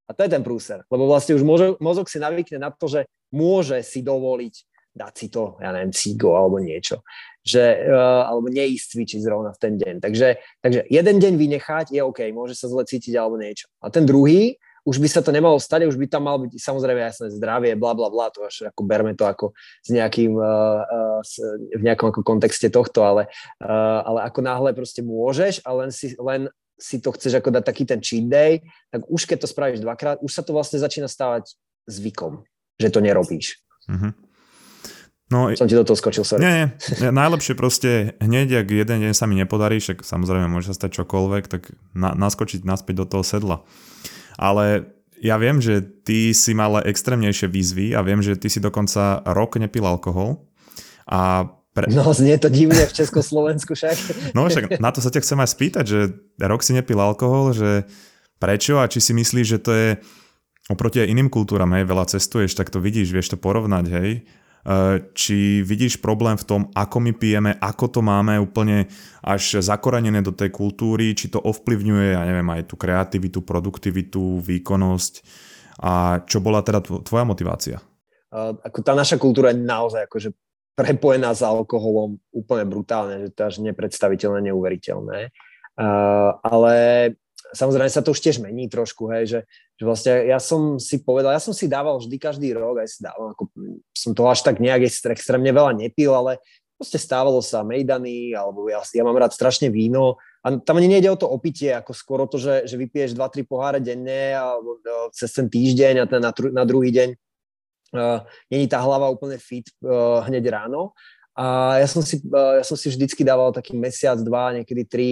A to je ten prúser. Lebo vlastne už mozog, mozog si navykne na to, že môže si dovoliť dať si to, ja neviem, cigo alebo niečo. Že, uh, alebo neísť cvičiť zrovna v ten deň. Takže, takže jeden deň vynechať je OK, môže sa zle cítiť alebo niečo. A ten druhý, už by sa to nemalo stať, už by tam mal byť samozrejme jasné zdravie, bla bla bla, to až ako berme to ako s nejakým, uh, s, v nejakom ako kontexte tohto, ale, uh, ale ako náhle proste môžeš a len si, len si to chceš ako dať taký ten cheat day, tak už keď to spravíš dvakrát, už sa to vlastne začína stávať zvykom, že to nerobíš. Mm-hmm. No, Som ti do toho skočil, sorry. Nie, nie. Najlepšie proste hneď, ak jeden deň sa mi nepodarí, však samozrejme môže sa stať čokoľvek, tak na, naskočiť naspäť do toho sedla. Ale ja viem, že ty si mal extrémnejšie výzvy a viem, že ty si dokonca rok nepil alkohol. A pre... No, znie to divne v Československu však. No však na to sa ťa chcem aj spýtať, že rok si nepil alkohol, že prečo a či si myslíš, že to je oproti aj iným kultúram, hej, veľa cestuješ, tak to vidíš, vieš to porovnať, hej, Eh, či vidíš problém v tom, ako my pijeme, ako to máme úplne až zakorenené do tej kultúry, či to ovplyvňuje, ja neviem, aj tú kreativitu, produktivitu, výkonnosť a čo bola teda tvoja motivácia? Uh, ako tá naša kultúra je naozaj akože prepojená s alkoholom úplne brutálne, že to až nepredstaviteľné, neuveriteľné. Uh, ale samozrejme sa to už tiež mení trošku, hej, že, že vlastne ja som si povedal, ja som si dával vždy každý rok, aj si dával, ako, som to až tak nejak extrémne veľa nepil, ale proste stávalo sa mejdany, alebo ja, ja mám rád strašne víno a tam ani nejde o to opitie, ako skôr o to, že, že vypiješ 2-3 poháre denne alebo uh, cez ten týždeň a ten na, na druhý deň není tá hlava úplne fit uh, hneď ráno. A ja som, si, uh, ja som si vždycky dával taký mesiac, dva, niekedy tri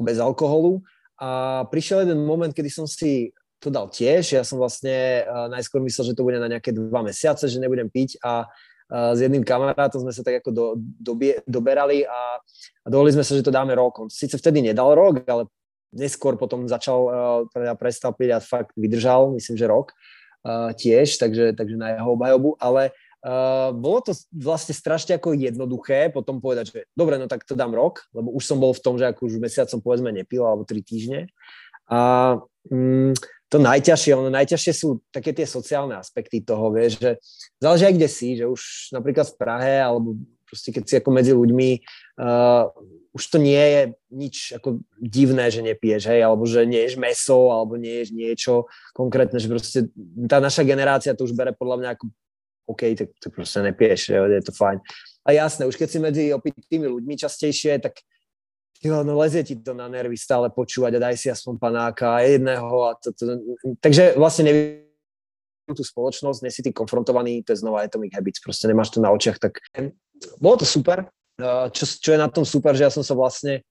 bez alkoholu a prišiel jeden moment, kedy som si to dal tiež. Ja som vlastne najskôr myslel, že to bude na nejaké dva mesiace, že nebudem piť a s jedným kamarátom sme sa tak ako do, dobie, doberali a, a dovolili sme sa, že to dáme rok. On síce vtedy nedal rok, ale neskôr potom začal, uh, prestal piť a fakt vydržal, myslím, že rok tiež, takže, takže na jeho obhajobu, ale Uh, bolo to vlastne strašne ako jednoduché potom povedať, že dobre, no tak to dám rok, lebo už som bol v tom, že ako už mesiac som povedzme nepil, alebo tri týždne. A mm, to najťažšie, ono najťažšie sú také tie sociálne aspekty toho, vieš, že záleží aj kde si, že už napríklad v Prahe, alebo proste keď si ako medzi ľuďmi, uh, už to nie je nič ako divné, že nepiješ, hej, alebo že nie ješ meso, alebo nie ješ niečo konkrétne, že proste tá naša generácia to už bere podľa mňa ako OK, tak to proste nepiješ, je to fajn. A jasné, už keď si medzi opitými ľuďmi častejšie, tak jo, no lezie ti to na nervy stále počúvať a daj si aspoň panáka jedného. A to, to, takže vlastne neviem tú spoločnosť, nie si ty konfrontovaný, to je znova Atomic Habits, proste nemáš to na očiach, tak bolo to super. Čo, čo je na tom super, že ja som sa vlastne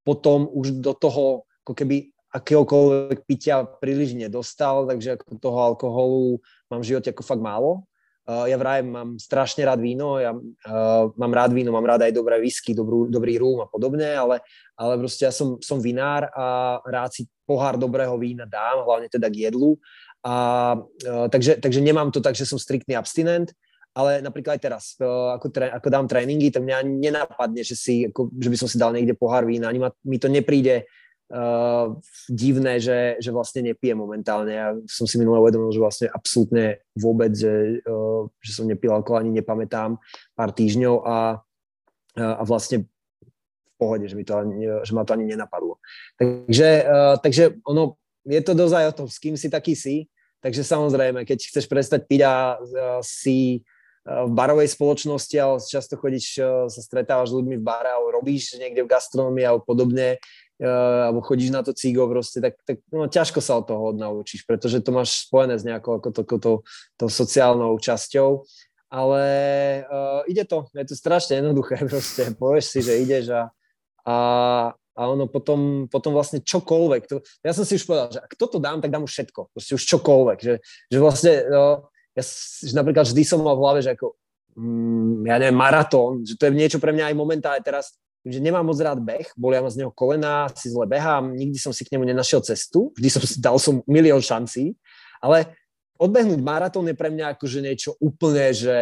potom už do toho ako keby akéhokoľvek pitia príliš nedostal, takže ako toho alkoholu mám v živote ako fakt málo. Uh, ja vraj mám strašne rád víno, ja uh, mám rád víno, mám rád aj dobré whisky, dobrú, dobrý rúm a podobne, ale, ale proste ja som, som vinár a rád si pohár dobrého vína dám, hlavne teda k jedlu. A, uh, takže, takže nemám to tak, že som striktný abstinent, ale napríklad aj teraz, ako, tre, ako dám tréningy, tak mňa nenapadne, že, si, ako, že by som si dal niekde pohár vína, ani ma, mi to nepríde uh, divné, že, že vlastne nepije momentálne. Ja som si minule uvedomil, že vlastne absolútne vôbec, že, uh, že som nepil alkohol, ani nepamätám pár týždňov a, uh, a vlastne v pohode, že, mi to ani, že ma to ani nenapadlo. Takže, uh, takže ono, je to dozaj o tom, s kým si taký si, takže samozrejme, keď chceš prestať piť a uh, si v barovej spoločnosti, ale často chodíš, sa stretávaš s ľuďmi v bare alebo robíš niekde v gastronomii alebo podobne, uh, alebo chodíš na to cigo proste, tak, tak no, ťažko sa od toho odnaučíš, pretože to máš spojené s nejakou ako to, to, to sociálnou časťou, ale uh, ide to, je to strašne jednoduché proste, povieš si, že ideš a, a, a ono potom, potom vlastne čokoľvek, to, ja som si už povedal, že ak toto dám, tak dám už všetko, proste už čokoľvek, že, že vlastne, no, ja že napríklad vždy som mal v hlave, že ako mm, ja neviem, maratón, že to je niečo pre mňa aj momentálne teraz, že nemám moc rád beh, bolia ma z neho kolena, si zle behám, nikdy som si k nemu nenašiel cestu, vždy som dal som milión šancí, ale odbehnúť maratón je pre mňa akože niečo úplne, že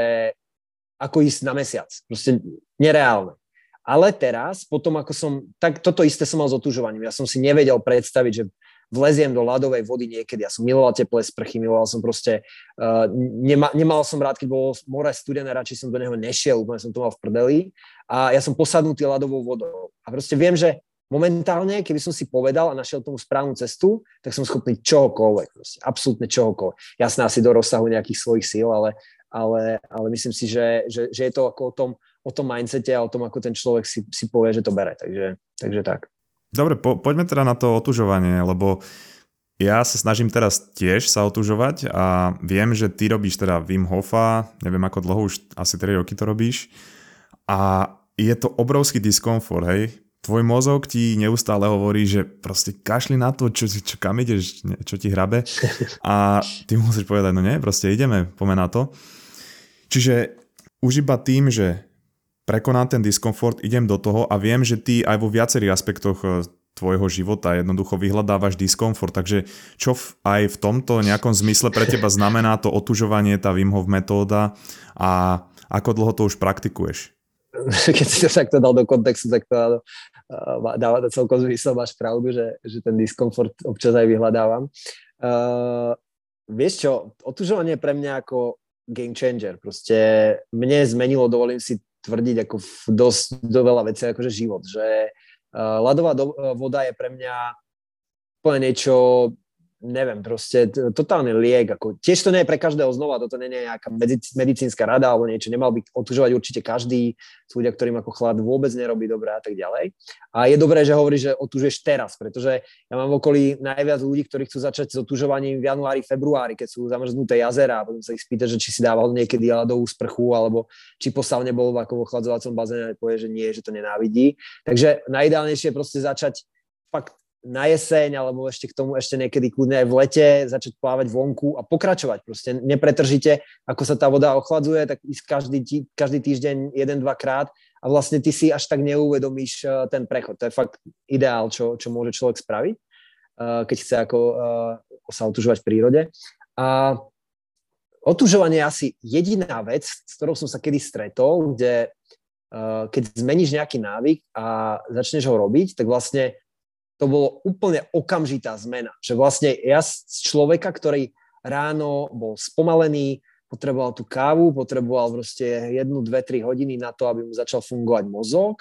ako ísť na mesiac. Proste nereálne. Ale teraz, potom ako som, tak toto isté som mal s otužovaním. Ja som si nevedel predstaviť, že vleziem do ľadovej vody niekedy. Ja som miloval teplé sprchy, miloval som proste, uh, nema, nemal som rád, keď bolo more studené, radšej som do neho nešiel, úplne som to mal v prdeli. A ja som posadnutý ľadovou vodou. A proste viem, že momentálne, keby som si povedal a našiel tomu správnu cestu, tak som schopný čohokoľvek, proste, absolútne čohokoľvek. Jasné asi do rozsahu nejakých svojich síl, ale, ale, ale myslím si, že, že, že je to ako o tom, o tom mindsete a o tom, ako ten človek si, si povie, že to bere. Takže, takže tak. Dobre, po, poďme teda na to otužovanie, lebo ja sa snažím teraz tiež sa otužovať a viem, že ty robíš teda Wim Hofa, neviem ako dlho, už asi 3 roky to robíš a je to obrovský diskomfort, hej? Tvoj mozog ti neustále hovorí, že proste kašli na to, čo, čo kam ideš, čo ti hrabe a ty musíš povedať, no nie, proste ideme, poďme na to. Čiže už iba tým, že prekonám ten diskomfort, idem do toho a viem, že ty aj vo viacerých aspektoch e, tvojho života jednoducho vyhľadávaš diskomfort. Takže čo v, aj v tomto nejakom zmysle pre teba znamená to otužovanie, tá Wim Hof metóda a ako dlho to už praktikuješ? Keď si to takto dal do kontextu, tak to áno, dáva to celkom zmysel, máš pravdu, že, že ten diskomfort občas aj vyhľadávam. Uh, vieš čo, otužovanie je pre mňa ako game changer. Proste mne zmenilo, dovolím si tvrdiť ako v dosť do veľa vecí akože život, že uh, ľadová do, uh, voda je pre mňa úplne niečo neviem, proste totálny liek. Ako, tiež to nie je pre každého znova, toto nie je nejaká medicínska rada alebo niečo, nemal by otužovať určite každý, sú ľudia, ktorým ako chlad vôbec nerobí dobre a tak ďalej. A je dobré, že hovorí, že otužuješ teraz, pretože ja mám v okolí najviac ľudí, ktorí chcú začať s otužovaním v januári, februári, keď sú zamrznuté jazera a potom sa ich spýta, že či si dával niekedy ľadovú sprchu alebo či posávne bol ako v ochladzovacom bazéne a povie, že nie, že to nenávidí. Takže najideálnejšie je proste začať fakt na jeseň alebo ešte k tomu ešte niekedy kľudne aj v lete začať plávať vonku a pokračovať. Proste nepretržite, ako sa tá voda ochladzuje, tak ísť každý, každý týždeň jeden, dvakrát a vlastne ty si až tak neuvedomíš eh, ten prechod. To je fakt ideál, čo, čo môže človek spraviť, eh, keď chce ako, eh, sa otužovať v prírode. A otužovanie je asi jediná vec, s ktorou som sa kedy stretol, kde keď zmeníš nejaký návyk a začneš ho robiť, tak vlastne to bolo úplne okamžitá zmena. Že vlastne ja z človeka, ktorý ráno bol spomalený, potreboval tú kávu, potreboval proste jednu, dve, tri hodiny na to, aby mu začal fungovať mozog.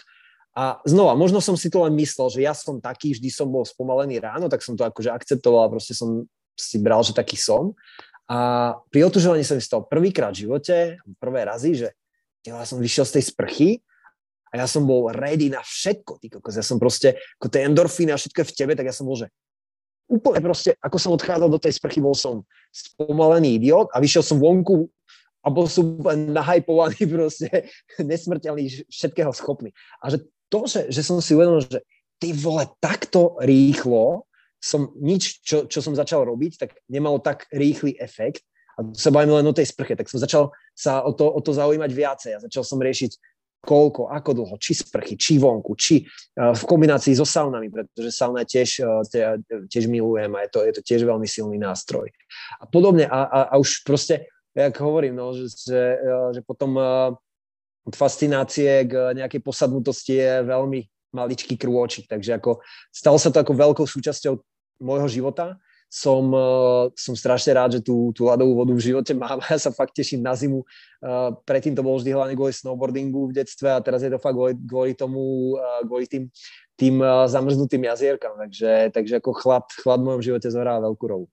A znova, možno som si to len myslel, že ja som taký, vždy som bol spomalený ráno, tak som to akože akceptoval a proste som si bral, že taký som. A pri otužovaní som si stal prvýkrát v živote, prvé razy, že ja som vyšiel z tej sprchy ja som bol ready na všetko, ty kokos. Ja som proste, ako tie endorfíny a všetko je v tebe, tak ja som bol, že úplne proste, ako som odchádzal do tej sprchy, bol som spomalený idiot a vyšiel som vonku a bol som nahajpovaný proste, nesmrteľný, všetkého schopný. A že to, že, že som si uvedomil, že ty vole, takto rýchlo som nič, čo, čo som začal robiť, tak nemalo tak rýchly efekt. A to sa bavíme len o tej sprche, tak som začal sa o to, o to zaujímať viacej. A začal som riešiť koľko, ako dlho, či sprchy, či vonku, či uh, v kombinácii so saunami, pretože sauna tiež, uh, tiež milujem a je to, je to tiež veľmi silný nástroj. A podobne, a, a, a už proste, jak hovorím, no, že, že, uh, že potom od fascinácie k nejakej posadnutosti je veľmi maličký krôčik, takže ako stalo sa to ako veľkou súčasťou môjho života som, uh, som strašne rád, že tú, tú ľadovú vodu v živote mám. Ja sa fakt teším na zimu. Uh, predtým to bolo vždy hlavne kvôli snowboardingu v detstve a teraz je to fakt kvôli, kvôli tomu, uh, kvôli tým, tým zamrznutým jazierkam. Takže, takže ako chlad, chlad v mojom živote zohrá veľkú rolu.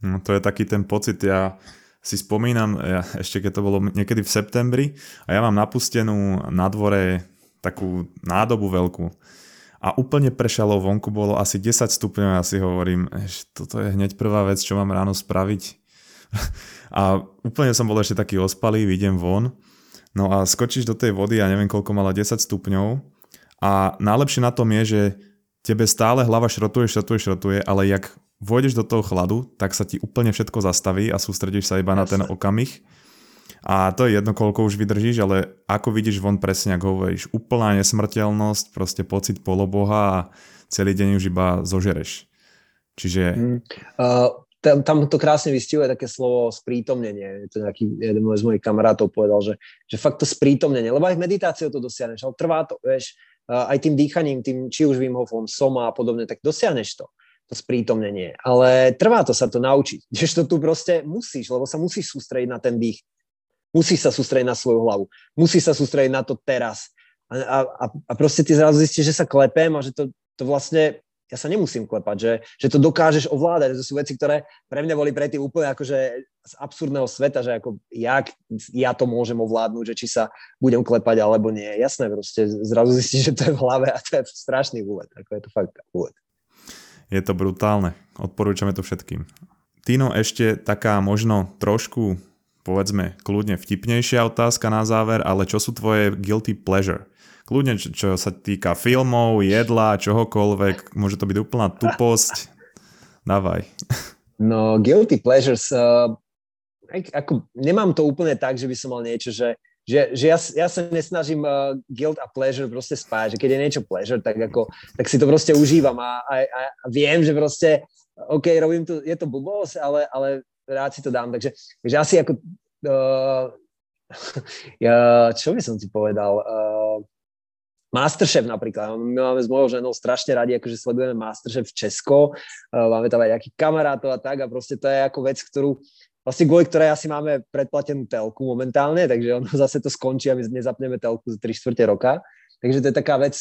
No to je taký ten pocit, ja si spomínam, ja, ešte keď to bolo niekedy v septembri a ja mám napustenú na dvore takú nádobu veľkú a úplne prešalo, vonku bolo asi 10 stupňov a ja si hovorím, že toto je hneď prvá vec, čo mám ráno spraviť. a úplne som bol ešte taký ospalý, idem von, no a skočíš do tej vody a neviem koľko mala 10 stupňov. A najlepšie na tom je, že tebe stále hlava šrotuje, šrotuje, šrotuje, ale jak vôjdeš do toho chladu, tak sa ti úplne všetko zastaví a sústredíš sa iba na ten okamih A to je jedno, koľko už vydržíš, ale ako vidíš von presne, ako hovoríš, úplná nesmrteľnosť, proste pocit poloboha a celý deň už iba zožereš. Čiže... Mm. Uh, tam, to krásne vystihuje také slovo sprítomnenie. To nejaký jeden z mojich kamarátov povedal, že, že fakt to sprítomnenie, lebo aj v meditáciou to dosiahneš, ale trvá to, vieš, aj tým dýchaním, tým, či už Wim Hofom, Soma a podobne, tak dosiahneš to to sprítomnenie. Ale trvá to sa to naučiť. Kdež to tu proste musíš, lebo sa musíš sústrediť na ten dých. Musíš sa sústrediť na svoju hlavu. Musíš sa sústrediť na to teraz. A, a, a proste ty zrazu zistíš, že sa klepem a že to, to vlastne ja sa nemusím klepať, že, že to dokážeš ovládať. To sú veci, ktoré pre mňa boli predtým úplne akože z absurdného sveta, že ako jak ja to môžem ovládnuť, že či sa budem klepať alebo nie. Jasné, proste zrazu zistíš, že to je v hlave a to je strašný úlet. Ako je to fakt úlet. Je to brutálne. Odporúčame to všetkým. Tino, ešte taká možno trošku, povedzme, kľudne vtipnejšia otázka na záver, ale čo sú tvoje guilty pleasure? Kľudne, čo, čo sa týka filmov, jedla, čohokoľvek, môže to byť úplná tuposť. Dávaj. No, guilty pleasures, uh, ako, nemám to úplne tak, že by som mal niečo, že, že, že ja, ja sa nesnažím uh, guilt a pleasure proste spájať, že keď je niečo pleasure, tak, ako, tak si to proste užívam a, a, a viem, že proste, OK, robím to, je to blbosť, ale, ale rád si to dám. Takže, takže asi ako, uh, ja, čo by som ti povedal, uh, Masterchef napríklad. My máme s mojou ženou strašne radi, akože sledujeme Masterchef v Česko. Máme tam aj nejakých kamarátov a tak a proste to je ako vec, ktorú vlastne kvôli ktorej asi máme predplatenú telku momentálne, takže ono zase to skončí a my nezapneme telku za 3 čtvrte roka. Takže to je taká vec,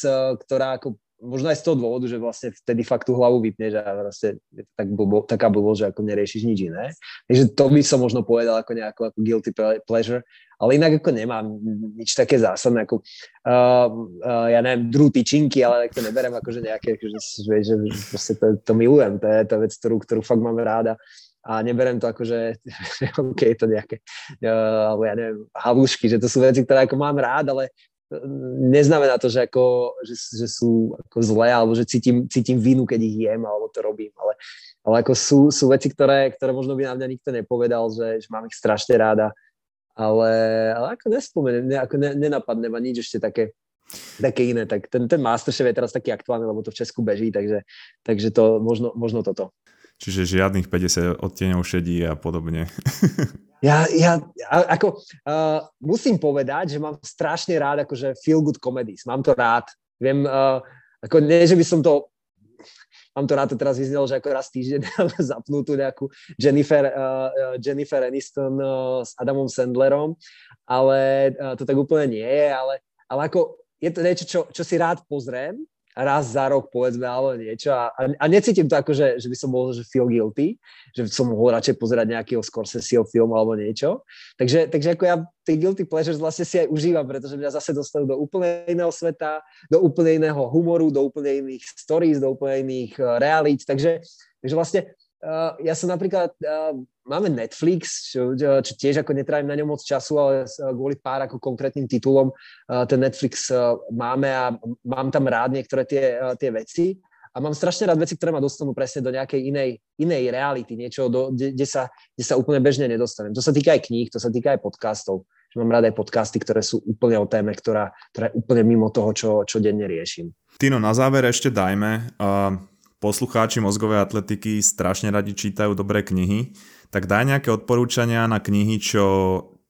ktorá ako možno aj z toho dôvodu, že vlastne vtedy fakt tú hlavu vypneš a vlastne tak blbo, taká blbo, že ako neriešiš nič iné. Takže to by som možno povedal ako nejakú ako guilty pleasure ale inak ako nemám nič také zásadné, ako uh, uh, ja neviem, druhú tyčinky, ale to neberem ako, že nejaké, že, že, že proste to, to milujem, to je tá vec, ktorú, ktorú fakt mám ráda a neberem to ako, že, OK, to nejaké, uh, alebo ja neviem, halušky, že to sú veci, ktoré ako mám rád, ale neznamená to, že, ako, že, že sú ako zlé, alebo že cítim, cítim vinu, keď ich jem, alebo to robím, ale, ale ako sú, sú veci, ktoré, ktoré možno by na mňa nikto nepovedal, že, že mám ich strašne ráda ale, ale ako nespomeniem, ne, ako ne, nenapadne ma nič ešte také, také iné, tak ten, ten Masterchef je teraz taký aktuálny, lebo to v Česku beží, takže, takže to možno, možno toto. Čiže žiadnych 50 odtieňov šedí a podobne. Ja, ja ako, uh, musím povedať, že mám strašne rád akože feel good comedies. Mám to rád. Viem, uh, ako nie, že by som to mám to rád, to teraz vyznelo, že ako raz týždeň zapnú tu nejakú Jennifer, uh, Jennifer Aniston uh, s Adamom Sandlerom, ale uh, to tak úplne nie je, ale, ale ako je to niečo, čo, čo si rád pozriem, raz za rok, povedzme, alebo niečo. A, a necítim to ako, že, že by som bol že feel guilty, že som mohol radšej pozerať nejakého Scorseseho film alebo niečo. Takže, takže ako ja tie guilty pleasures vlastne si aj užívam, pretože mňa zase dostanú do úplne iného sveta, do úplne iného humoru, do úplne iných stories, do úplne iných uh, realít. Takže, takže vlastne uh, ja som napríklad, uh, máme Netflix, čo, čo tiež ako netrávim na ňom moc času, ale kvôli pár ako konkrétnym titulom uh, ten Netflix uh, máme a mám tam rád niektoré tie, uh, tie veci. A mám strašne rád veci, ktoré ma dostanú presne do nejakej inej, inej reality, niečo, kde, sa, sa úplne bežne nedostanem. To sa týka aj kníh, to sa týka aj podcastov. Že mám rád aj podcasty, ktoré sú úplne o téme, ktorá, ktorá je úplne mimo toho, čo, čo denne riešim. Tino, na záver ešte dajme. Uh poslucháči mozgovej atletiky strašne radi čítajú dobré knihy, tak daj nejaké odporúčania na knihy, čo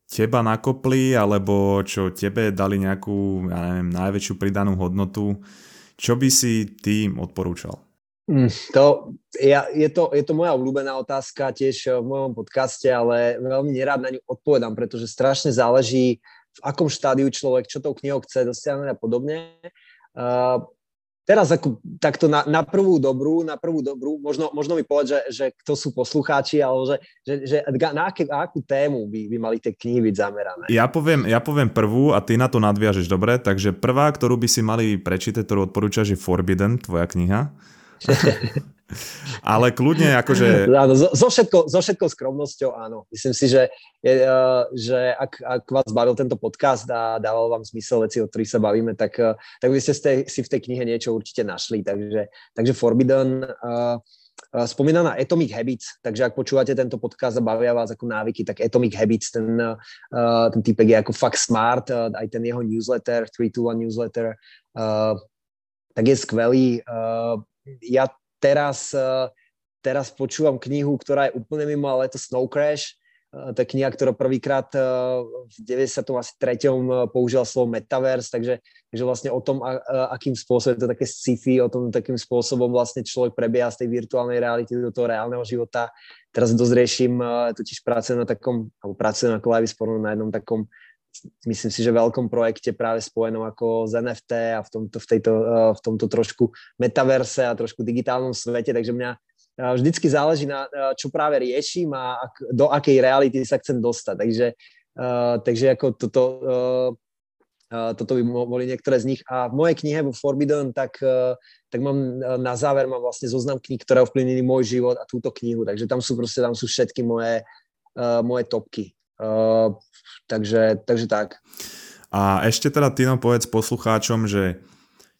teba nakopli, alebo čo tebe dali nejakú, ja neviem, najväčšiu pridanú hodnotu. Čo by si ty odporúčal? Mm, to, ja, je, to, je to moja obľúbená otázka tiež v mojom podcaste, ale veľmi nerád na ňu odpovedám, pretože strašne záleží, v akom štádiu človek, čo tou knihou chce dosiahnuť a podobne. Uh, teraz ako, takto na, na prvú dobrú, na prvú dobrú, možno, možno mi povedať, že, že kto sú poslucháči, alebo že, že, že na, aké, na akú tému by, by mali tie knihy byť zamerané. Ja poviem, ja poviem prvú a ty na to nadviažeš, dobre? Takže prvá, ktorú by si mali prečítať, ktorú odporúčaš, je Forbidden, tvoja kniha. Ale kľudne akože... Áno, so, všetkou, so všetkou skromnosťou áno. Myslím si, že, je, uh, že ak, ak vás bavil tento podcast a dával vám zmysel veci, o ktorých sa bavíme, tak, uh, tak by ste si v tej knihe niečo určite našli. Takže, takže Forbidden. Uh, spomínaná Atomic Habits, takže ak počúvate tento podcast a bavia vás ako návyky, tak Atomic Habits, ten, ten typek je ako fakt smart, aj ten jeho newsletter, 321 newsletter, tak je skvelý. Ja teraz, uh, teraz počúvam knihu, ktorá je úplne mimo, ale je to Snow Crash, Eh, tá kniha, ktorá prvýkrát eh, v 93. Eh, použila slovo metaverse, takže, takže vlastne o tom, akým spôsobom je to také sci-fi, o tom, takým spôsobom vlastne človek prebieha z tej virtuálnej reality do toho reálneho života. Teraz dosť riešim, totiž pracujem na takom, alebo pracujem ako Live na jednom takom myslím si, že veľkom projekte práve spojenom ako z NFT a v tomto, v tejto, v tomto trošku metaverse a trošku digitálnom svete, takže mňa vždycky záleží na čo práve riešim a do akej reality sa chcem dostať. Takže, takže ako toto, toto by boli niektoré z nich. A v mojej knihe vo Forbidden, tak, tak mám na záver mám vlastne zoznam kníh, ktoré ovplyvnili môj život a túto knihu. Takže tam sú proste, tam sú všetky moje, moje topky. Takže, takže tak. A ešte teda Tino povedz poslucháčom, že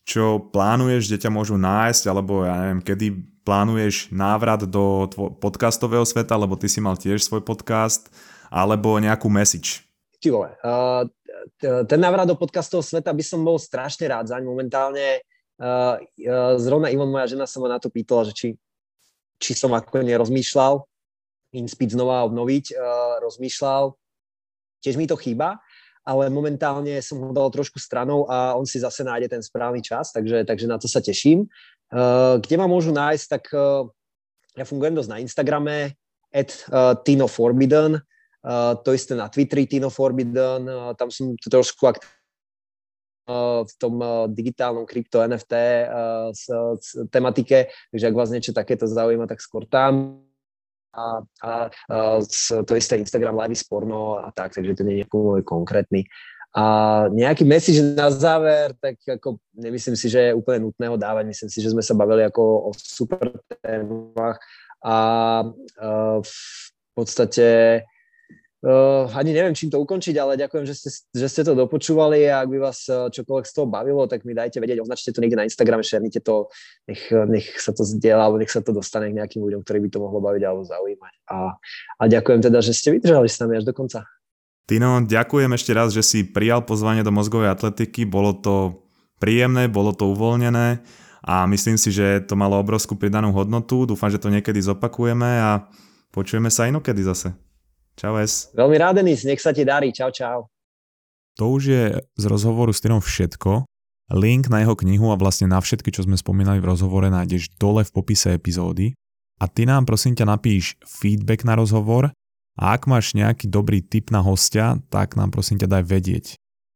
čo plánuješ, kde ťa môžu nájsť, alebo ja neviem, kedy plánuješ návrat do podcastového sveta, lebo ty si mal tiež svoj podcast, alebo nejakú message? Ty vole, uh, ten návrat do podcastového sveta by som bol strašne rád zaň. Momentálne uh, uh, zrovna Ivon, moja žena sa ma na to pýtala, že či, či som ako nerozmýšľal Inspid znova obnoviť, uh, rozmýšľal. Tiež mi to chýba, ale momentálne som ho dal trošku stranou a on si zase nájde ten správny čas, takže, takže na to sa teším. Uh, kde ma môžu nájsť, tak uh, ja fungujem dosť na Instagrame, at Tino Forbidden, to isté na Twitteri Tino Forbidden, tam som trošku ak- uh, v tom digitálnom krypto NFT tematike, takže ak vás niečo takéto zaujíma, tak skôr tam a, a, a to isté Instagram live porno a tak, takže to nie je nejaký konkrétny. A nejaký message na záver, tak ako nemyslím si, že je úplne nutné ho dávať. Myslím si, že sme sa bavili ako o super témach a, a v podstate Uh, ani neviem, čím to ukončiť, ale ďakujem, že ste, že ste to dopočúvali a ak by vás uh, čokoľvek z toho bavilo, tak mi dajte vedieť, označte to niekde na Instagrame, šernite to, nech, nech sa to zdieľa, alebo nech sa to dostane k nejakým ľuďom, ktorí by to mohlo baviť alebo zaujímať. A, a ďakujem teda, že ste vydržali s nami až do konca. Tino, ďakujem ešte raz, že si prijal pozvanie do mozgovej atletiky, bolo to príjemné, bolo to uvoľnené a myslím si, že to malo obrovskú pridanú hodnotu. Dúfam, že to niekedy zopakujeme a počujeme sa inokedy zase. Čau Es. Veľmi rád, Denis, nech sa ti darí. Čau, čau. To už je z rozhovoru s Tyrom všetko. Link na jeho knihu a vlastne na všetky, čo sme spomínali v rozhovore, nájdeš dole v popise epizódy. A ty nám prosím ťa napíš feedback na rozhovor a ak máš nejaký dobrý tip na hostia, tak nám prosím ťa daj vedieť.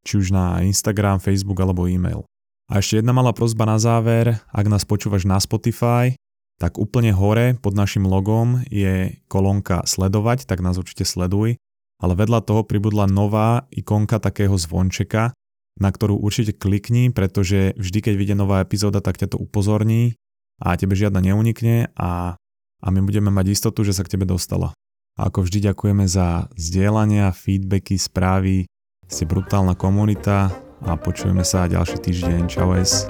Či už na Instagram, Facebook alebo e-mail. A ešte jedna malá prozba na záver, ak nás počúvaš na Spotify, tak úplne hore pod našim logom je kolónka sledovať, tak nás určite sleduj, ale vedľa toho pribudla nová ikonka takého zvončeka, na ktorú určite klikni, pretože vždy, keď vyjde nová epizóda, tak ťa to upozorní a tebe žiadna neunikne a, a my budeme mať istotu, že sa k tebe dostala. A ako vždy ďakujeme za zdieľania, feedbacky, správy, ste brutálna komunita a počujeme sa ďalší týždeň. Čau es.